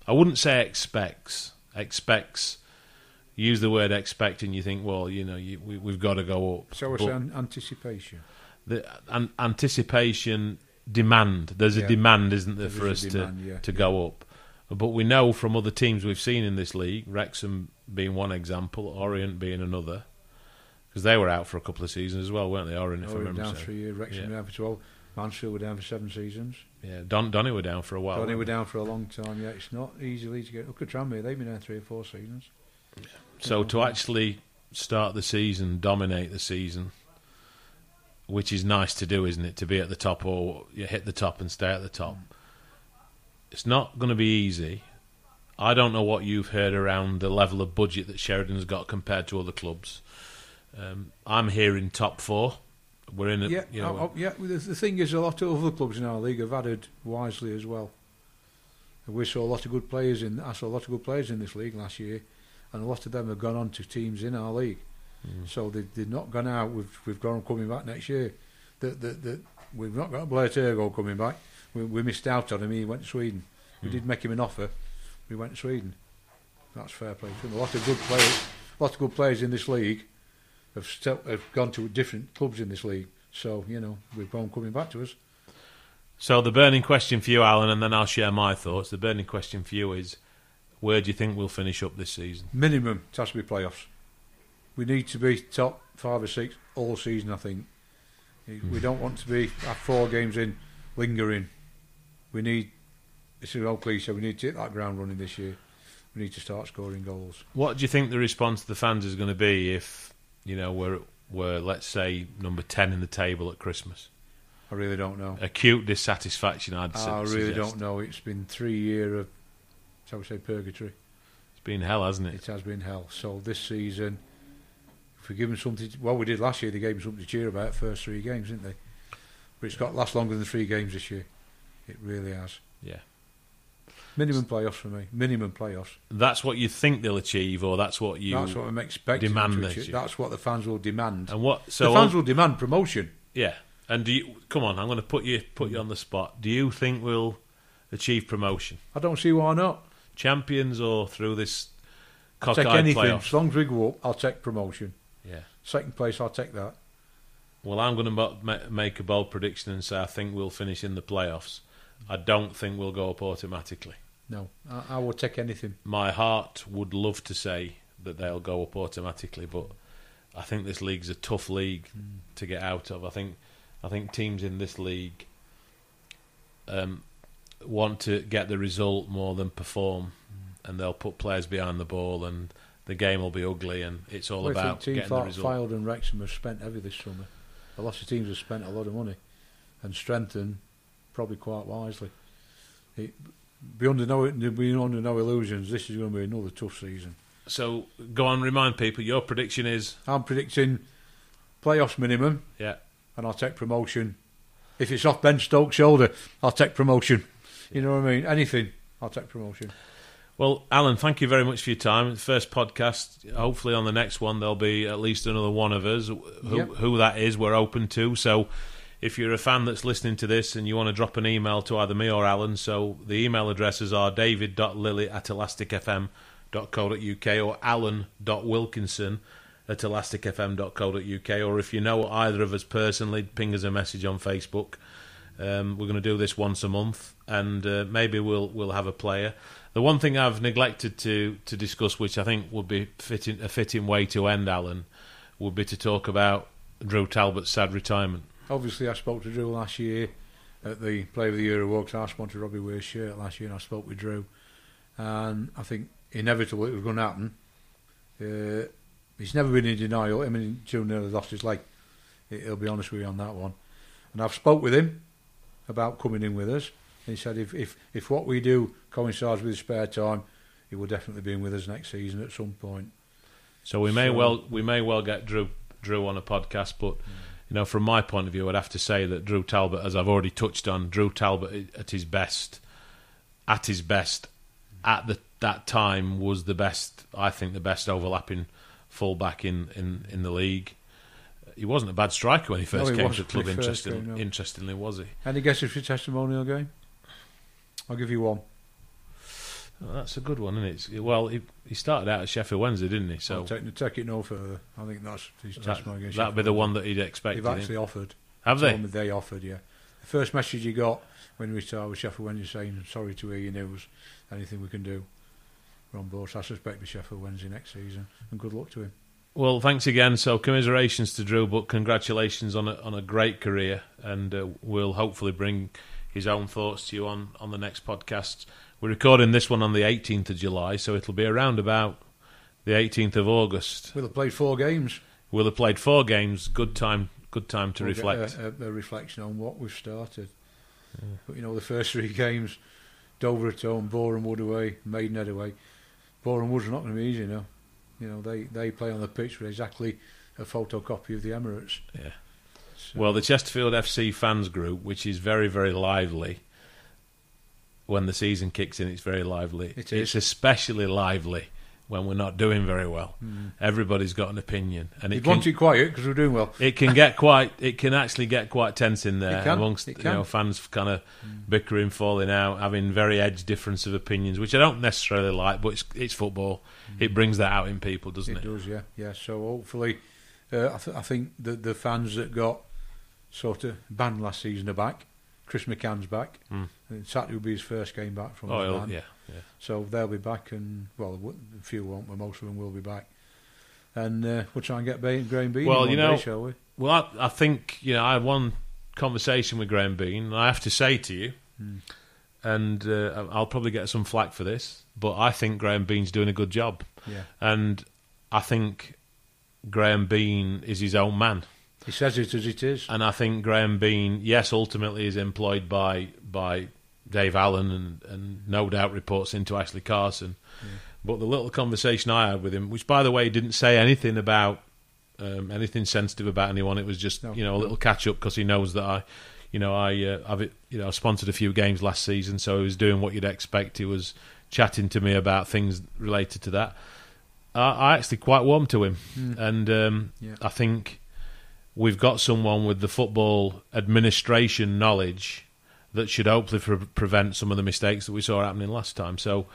I wouldn't say expects expects use the word expect, and you think, well, you know, you, we, we've got to go up. So we're But saying anticipation. The an, anticipation demand. There's a demand, isn't there, There for is us demand, to yeah, to yeah. go up. But we know from other teams we've seen in this league, Wrexham being one example, Orient being another, because they were out for a couple of seasons as well, weren't they? Orient, if I Oh, remember. down so. three years. Wrexham Yeah. were down for 12. Mansfield were down for seven seasons. Yeah, Don Donny were down for a while. Donny were down for a long time. Yeah, it's not easily to get. Look at Tranmere. They've been down three or four seasons. So to actually start the season, dominate the season, which is nice to do, isn't it? To be at the top or you hit the top and stay at the top. It's not going to be easy. I don't know what you've heard around the level of budget that Sheridan's got compared to other clubs. Um, I'm here in top four. We're in, a, yeah, you know, oh, oh, yeah. The, the thing is, a lot of other clubs in our league have added wisely as well. We saw a lot of good players in. I saw a lot of good players in this league last year, and a lot of them have gone on to teams in our league. Mm. So they, they've not gone out. We've we've got them coming back next year. That that that we've not got Blair Turgott coming back. We, we missed out on him. He went to Sweden. We Mm. did make him an offer. We went to Sweden. That's fair play to him. A lot of good players. A lot of good players in this league have still, have gone to different clubs in this league. So you know we've got 'em coming back to us. So the burning question for you, Alan, and then I'll share my thoughts. The burning question for you is, where do you think we'll finish up this season? Minimum it has to be playoffs. We need to be top five or six all season. I think we don't want to be have four games in lingering. We need. It's an old cliche. We need to hit that ground running this year. We need to start scoring goals. What do you think the response of the fans is going to be if you know we're we're let's say number ten in the table at Christmas? I really don't know. Acute dissatisfaction, I'd I really suggest. don't know. It's been three year of, shall we say, purgatory. It's been hell, hasn't it? It has been hell. So this season, if we give them something, well, we did last year. They gave them something to cheer about first three games, didn't they? But it's got to last longer than three games this year. It really has. Yeah. Minimum playoffs for me. Minimum playoffs. That's what you think they'll achieve, or that's what you. That's what I'm expecting. demand them to achieve. That's what the fans will demand. and what? So the fans will demand promotion. yeah. And do you come on? I'm going to put you put you on the spot. Do you think we'll achieve promotion, I don't see why not. champions, or through this I'll take anything. playoffs? As long as we go up, I'll take promotion. Yeah. Second place, I'll take that. Well, I'm going to ma- make a bold prediction and say I think we'll finish in the playoffs. I don't think we'll go up automatically. No, I, I will take anything. My heart would love to say that they'll go up automatically, but I think this league's a tough league to get out of. I think I think teams in this league um, want to get the result more than perform, and they'll put players behind the ball, and the game will be ugly, and it's all Well, about teams getting the result. Fylde and Wrexham have spent heavy this summer. A lot of teams have spent a lot of money and strengthened probably quite wisely. It, be under no be under no illusions. This is going to be another tough season. So go on, remind people your prediction is I'm predicting playoffs minimum, yeah. and I'll take promotion. If it's off Ben Stokes' shoulder, I'll take promotion. You know what I mean? Anything, I'll take promotion. Well, Alan, thank you very much for your time. First podcast. Hopefully, on the next one, there'll be at least another one of us. Who, Yep. who that is, we're open to. So, if you're a fan that's listening to this and you want to drop an email to either me or Alan, so the email addresses are david.lilly at elasticfm.co.uk or alan.wilkinson at elasticfm.co.uk. Or if you know either of us personally, ping us a message on Facebook. Um, we're going to do this once a month, and uh, maybe we'll we'll have a player. The one thing I've neglected to to discuss, which I think would be fitting a fitting way to end, Alan, would be to talk about Drew Talbot's sad retirement. Obviously, I spoke to Drew last year at the Player of the Year awards. I sponsored Robbie Weir's shirt last year, and I spoke with Drew. And I think inevitably it was going to happen. Uh, he's never been in denial. I mean, Drew nearly lost his leg. He'll be honest with you on that one. And I've spoke with him about coming in with us. And he said if, if, if what we do coincides with his spare time, he will definitely be in with us next season at some point. So we may So- well we may well get Drew Drew on a podcast, but you know, from my point of view, I'd have to say that Drew Talbot, as I've already touched on, Drew Talbot at his best, at his best, at the that time was the best. I think the best overlapping fullback in in, in the league. He wasn't a bad striker when he first he came to the club. he first no. interestingly, was he? Any guesses for your testimonial game? I'll give you one. Oh, that's a good one, isn't it? Well, he, he started out at Sheffield Wednesday, didn't he? So take, take it no further. I think that's his that, that'd be the one that he'd expect. They've him. actually offered. Have they? me They offered, yeah. The first message he got when we started with Sheffield Wednesday saying, sorry to hear your news, anything we can do. We're on board. So I suspect be Sheffield Wednesday next season. And good luck to him. Well, thanks again. So, commiserations to Drew, but congratulations on a, on a great career, and uh, we'll hopefully bring his own thoughts to you on, on the next podcast. We're recording this one on the 18th of July, so it'll be around about the 18th of August. We'll have played four games. We'll have played four games. Good time, good time to We'll reflect. A, a, a reflection on what we've started. But you know, the first three games, Dover at home, Boreham Wood away, Maidenhead away. Boreham Wood's not going to be easy, you know. You know, they, they play on the pitch with exactly a photocopy of the Emirates. Yeah. So- Well, the Chesterfield FC fans group, which is very, very lively. When the season kicks in, it's very lively. It It's especially lively when we're not doing very well. Hmm. Everybody's got an opinion, and it You'd can, want it quiet because we're doing well. it can get quite. It can actually get quite tense in there can, amongst you know fans, kind of hmm. bickering, falling out, having very edge difference of opinions, which I don't necessarily like. But it's it's football. Hmm. It brings that out in people, doesn't It it? does, yeah, yeah. So hopefully, uh, I, th- I think the the fans that got sort of banned last season are back. Chris McCann's back. Mm. And Saturday will be his first game back from Oh, his yeah, yeah. So they'll be back, and well, a few won't, but most of them will be back. And uh, we'll try and get ba- Graham Bean. Well, you day, know- shall we? Well, I, I think you know I had one conversation with Graham Bean, and I have to say to you, Hmm. and uh, I'll probably get some flack for this, but I think Graham Bean's doing a good job, Yeah, and I think Graham Bean is his own man, he says it as it is. and I think Graham Bean, yes, ultimately is employed by by Dave Allen, and, and no doubt reports into Ashley Carson. But the little conversation I had with him, which by the way didn't say anything about um, anything sensitive about anyone, it was just No, you know a no. little catch up because he knows that I, you know, I uh, I've you know I sponsored a few games last season, so he was doing what you'd expect. He was chatting to me about things related to that. I, I actually quite warmed to him, Mm. and um, Yeah. I think we've got someone with the football administration knowledge that should hopefully pre- prevent some of the mistakes that we saw happening last time. So,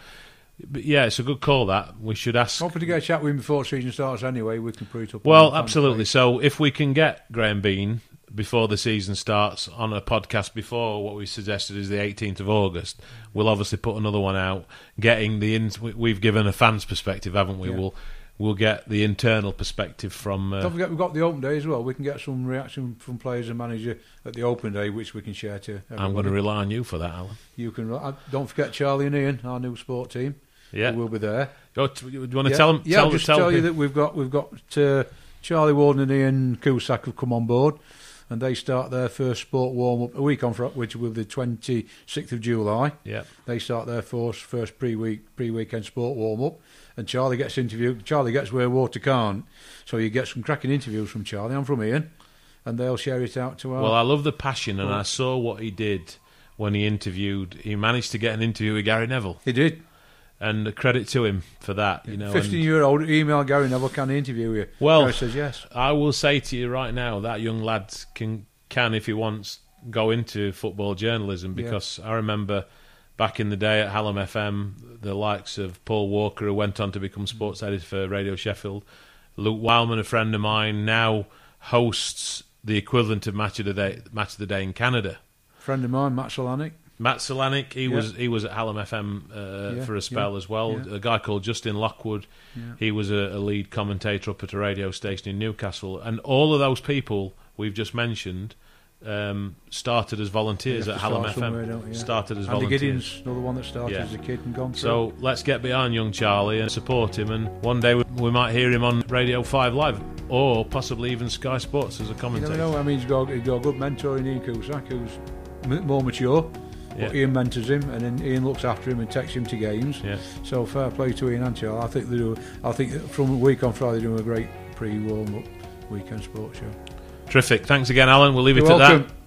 but yeah, it's a good call that we should ask. Hopefully to get a chat with him before season starts anyway. We can put it up. Well, absolutely. So if we can get Graham Bean before the season starts on a podcast before what we suggested is the 18th of August, we'll obviously put another one out. Getting the in, we- we've given a fan's perspective, haven't we? Yeah. We'll we'll get the internal perspective from. Uh, Don't forget, we've got the open day as well. We can get some reaction from players and manager at the open day, which we can share to. I'm going to rely on you for that, Alan. You can. uh, Don't forget Charlie and Ian, our new sport team. Yeah. will be there. Oh, do you want to yeah, tell them? Yeah, tell, I'll just tell tell you that we've got we've got uh, Charlie Warden and Ian Cusack have come on board, and they start their first sport warm up a week on, Fri- which will be the twenty sixth of July. Yeah. They start their first first pre week pre weekend sport warm up, and Charlie gets interviewed. Charlie gets where water can't, so you get some cracking interviews from Charlie. I'm from Ian, and they'll share it out to us. Well, I love the passion, and I saw what he did when he interviewed. He managed to get an interview with Gary Neville, he did. And credit to him for that. You know, Fifteen year old email Gary Neville can interview you. Well- Gary says yes. I will say to you right now that young lad can can if he wants go into football journalism Yeah. because I remember back in the day at Hallam FM the likes of Paul Walker who went on to become mm. sports editor for Radio Sheffield, Luke Wildman, a friend of mine, now hosts the equivalent of Match of the Day Match of the Day in Canada. Friend of mine, Matt Solanic. Matt Solanic, he Yeah. was he was at Hallam FM uh, Yeah, for a spell yeah, as well. A guy called Justin Lockwood, he was a, a lead commentator up at a radio station in Newcastle, and all of those people we've just mentioned um, started as volunteers at Hallam FM. Started as Andy volunteers. Giddens, another one that started as a kid and gone through. So let's get behind young Charlie and support him, and one day we, we might hear him on Radio Five Live, or possibly even Sky Sports as a you commentator. know. I mean, he's got, he's got a good mentor in Ian Cusack, who's more mature. But. Ian mentors him, and then Ian looks after him and takes him to games. Yeah. So fair play to Ian and. I think they do. I think from a week on Friday, they're doing a great pre-warm up weekend sports show. Terrific. Thanks again, Alan. We'll leave You're it at welcome. that.